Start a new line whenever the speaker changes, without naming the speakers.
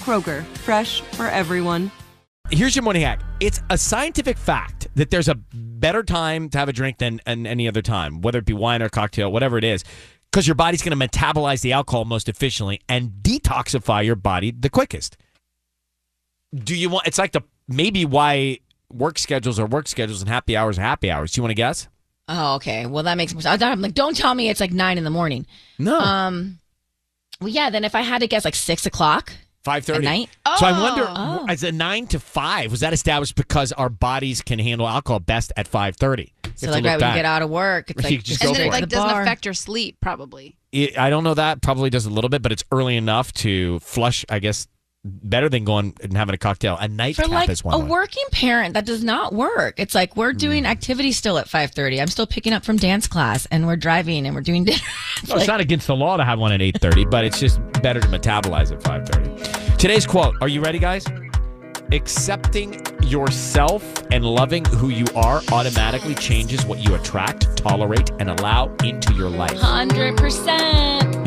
Kroger, fresh for everyone.
Here's your morning hack. It's a scientific fact that there's a better time to have a drink than, than any other time, whether it be wine or cocktail, whatever it is, because your body's going to metabolize the alcohol most efficiently and detoxify your body the quickest. Do you want? It's like the maybe why work schedules are work schedules and happy hours are happy hours. Do you want to guess?
Oh, okay. Well, that makes more sense. I'm like, don't tell me it's like nine in the morning.
No.
Um. Well, yeah. Then if I had to guess, like six o'clock.
Five thirty
At night?
So I wonder,
Oh.
as a nine to five, was that established because our bodies can handle alcohol best at five thirty?
So like right when you get out of work, it's
You
like
just
just
go
and
for
it
it.
like
the
doesn't
bar.
affect your sleep, probably.
It, I don't know that. Probably does a little bit, but it's early enough to flush. I guess better than going and having a cocktail. A
for
nightcap
like
is one
a
way.
working parent that does not work. It's like we're hmm. doing activities still at five thirty. I'm still picking up from dance class, and we're driving, and we're doing dinner.
No, it's not against the law to have one at eight thirty, but it's just better to metabolize at five thirty. Today's quote. Are you ready, guys? Accepting yourself and loving who you are automatically changes what you attract, tolerate, and allow into your life.
Hundred percent.